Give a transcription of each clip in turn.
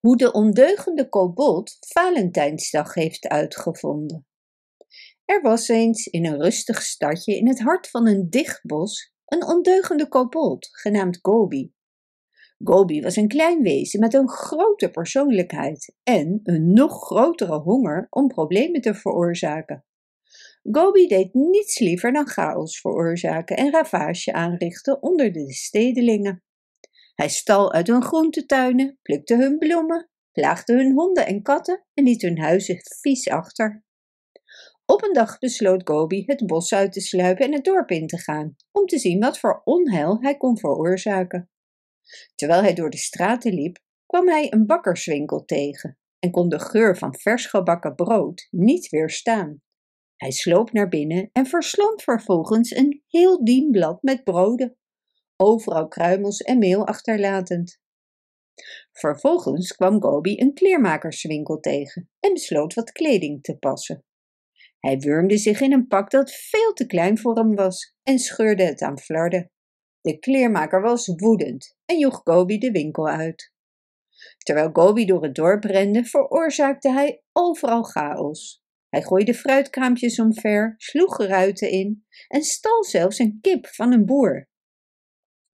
Hoe de ondeugende kobold Valentijnsdag heeft uitgevonden. Er was eens in een rustig stadje in het hart van een dicht bos een ondeugende kobold genaamd Gobi. Gobi was een klein wezen met een grote persoonlijkheid en een nog grotere honger om problemen te veroorzaken. Gobi deed niets liever dan chaos veroorzaken en ravage aanrichten onder de stedelingen. Hij stal uit hun groentetuinen, plukte hun bloemen, plaagde hun honden en katten en liet hun huizen vies achter. Op een dag besloot Gobi het bos uit te sluipen en het dorp in te gaan, om te zien wat voor onheil hij kon veroorzaken. Terwijl hij door de straten liep, kwam hij een bakkerswinkel tegen en kon de geur van vers gebakken brood niet weerstaan. Hij sloop naar binnen en verslond vervolgens een heel dienblad met broden, overal kruimels en meel achterlatend. Vervolgens kwam Gobi een kleermakerswinkel tegen en besloot wat kleding te passen. Hij wurmde zich in een pak dat veel te klein voor hem was en scheurde het aan flarden. De kleermaker was woedend en joeg Gobi de winkel uit. Terwijl Gobi door het dorp rende, veroorzaakte hij overal chaos. Hij gooide fruitkraampjes omver, sloeg ruiten in en stal zelfs een kip van een boer.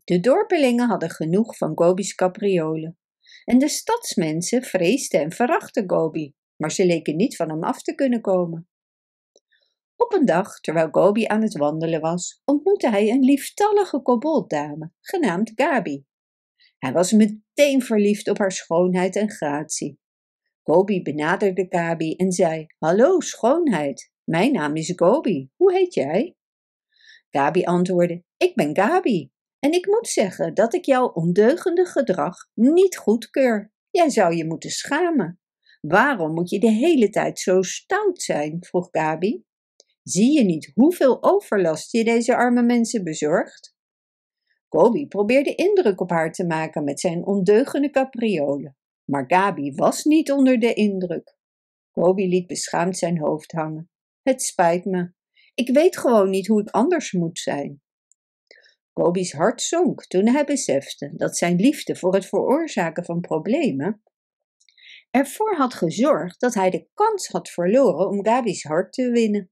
De dorpelingen hadden genoeg van Gobi's capriolen. En de stadsmensen vreesden en verachten Gobi, maar ze leken niet van hem af te kunnen komen. Op een dag, terwijl Gobi aan het wandelen was, ontmoette hij een lieftallige kobolddame, genaamd Gabi. Hij was meteen verliefd op haar schoonheid en gratie. Gobi benaderde Gabi en zei: Hallo, schoonheid, mijn naam is Gobi, hoe heet jij? Gabi antwoordde: Ik ben Gabi, en ik moet zeggen dat ik jouw ondeugende gedrag niet goedkeur. Jij zou je moeten schamen. Waarom moet je de hele tijd zo stout zijn? vroeg Gabi. Zie je niet hoeveel overlast je deze arme mensen bezorgt? Gobi probeerde indruk op haar te maken met zijn ondeugende capriolen, maar Gabi was niet onder de indruk. Gobi liet beschaamd zijn hoofd hangen. Het spijt me. Ik weet gewoon niet hoe ik anders moet zijn. Gobi's hart zonk toen hij besefte dat zijn liefde voor het veroorzaken van problemen ervoor had gezorgd dat hij de kans had verloren om Gabi's hart te winnen.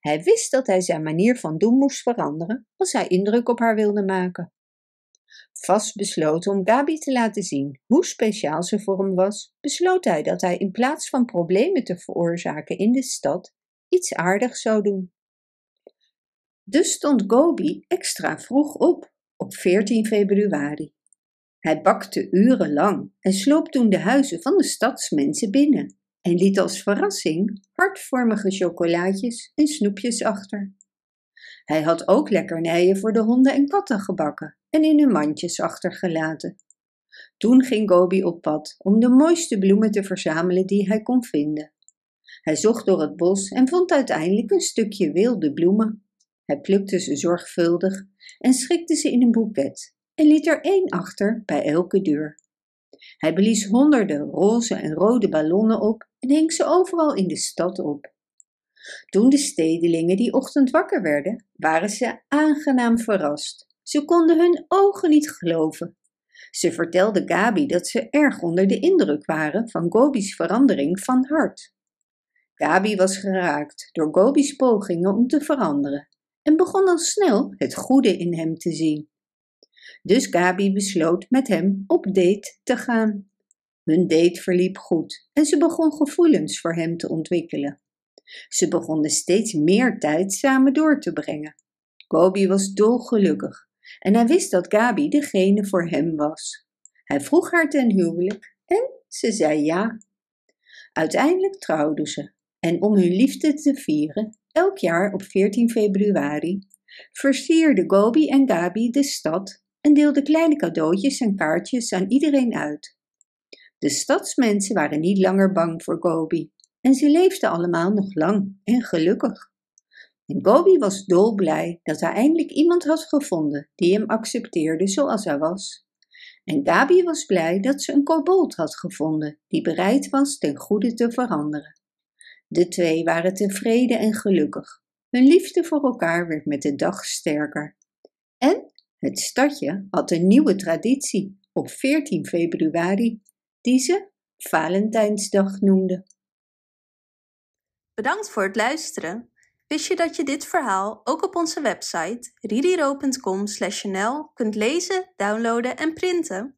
Hij wist dat hij zijn manier van doen moest veranderen als hij indruk op haar wilde maken. Vast besloten om Gabi te laten zien hoe speciaal ze voor hem was, besloot hij dat hij in plaats van problemen te veroorzaken in de stad iets aardigs zou doen. Dus stond Gobi extra vroeg op, op 14 februari. Hij bakte urenlang en sloop toen de huizen van de stadsmensen binnen en liet als verrassing hartvormige chocolaatjes en snoepjes achter. Hij had ook lekkernijen voor de honden en katten gebakken en in hun mandjes achtergelaten. Toen ging Gobi op pad om de mooiste bloemen te verzamelen die hij kon vinden. Hij zocht door het bos en vond uiteindelijk een stukje wilde bloemen. Hij plukte ze zorgvuldig en schikte ze in een boeket en liet er één achter bij elke deur. Hij blies honderden roze en rode ballonnen op en hing ze overal in de stad op. Toen de stedelingen die ochtend wakker werden, waren ze aangenaam verrast. Ze konden hun ogen niet geloven. Ze vertelden Gabi dat ze erg onder de indruk waren van Gobi's verandering van hart. Gabi was geraakt door Gobi's pogingen om te veranderen en begon al snel het goede in hem te zien. Dus Gabi besloot met hem op date te gaan. Hun date verliep goed en ze begon gevoelens voor hem te ontwikkelen. Ze begonnen steeds meer tijd samen door te brengen. Gobi was dolgelukkig en hij wist dat Gabi degene voor hem was. Hij vroeg haar ten huwelijk en ze zei ja. Uiteindelijk trouwden ze en om hun liefde te vieren, elk jaar op 14 februari, versierden Gobi en Gabi de stad en deelde kleine cadeautjes en kaartjes aan iedereen uit. De stadsmensen waren niet langer bang voor Gobi en ze leefden allemaal nog lang en gelukkig. En Gobi was dolblij dat hij eindelijk iemand had gevonden die hem accepteerde zoals hij was. En Gabi was blij dat ze een kobold had gevonden die bereid was ten goede te veranderen. De twee waren tevreden en gelukkig. Hun liefde voor elkaar werd met de dag sterker. En het stadje had een nieuwe traditie op 14 februari, die ze Valentijnsdag noemden. Bedankt voor het luisteren. Wist je dat je dit verhaal ook op onze website ririro.com/nl kunt lezen, downloaden en printen?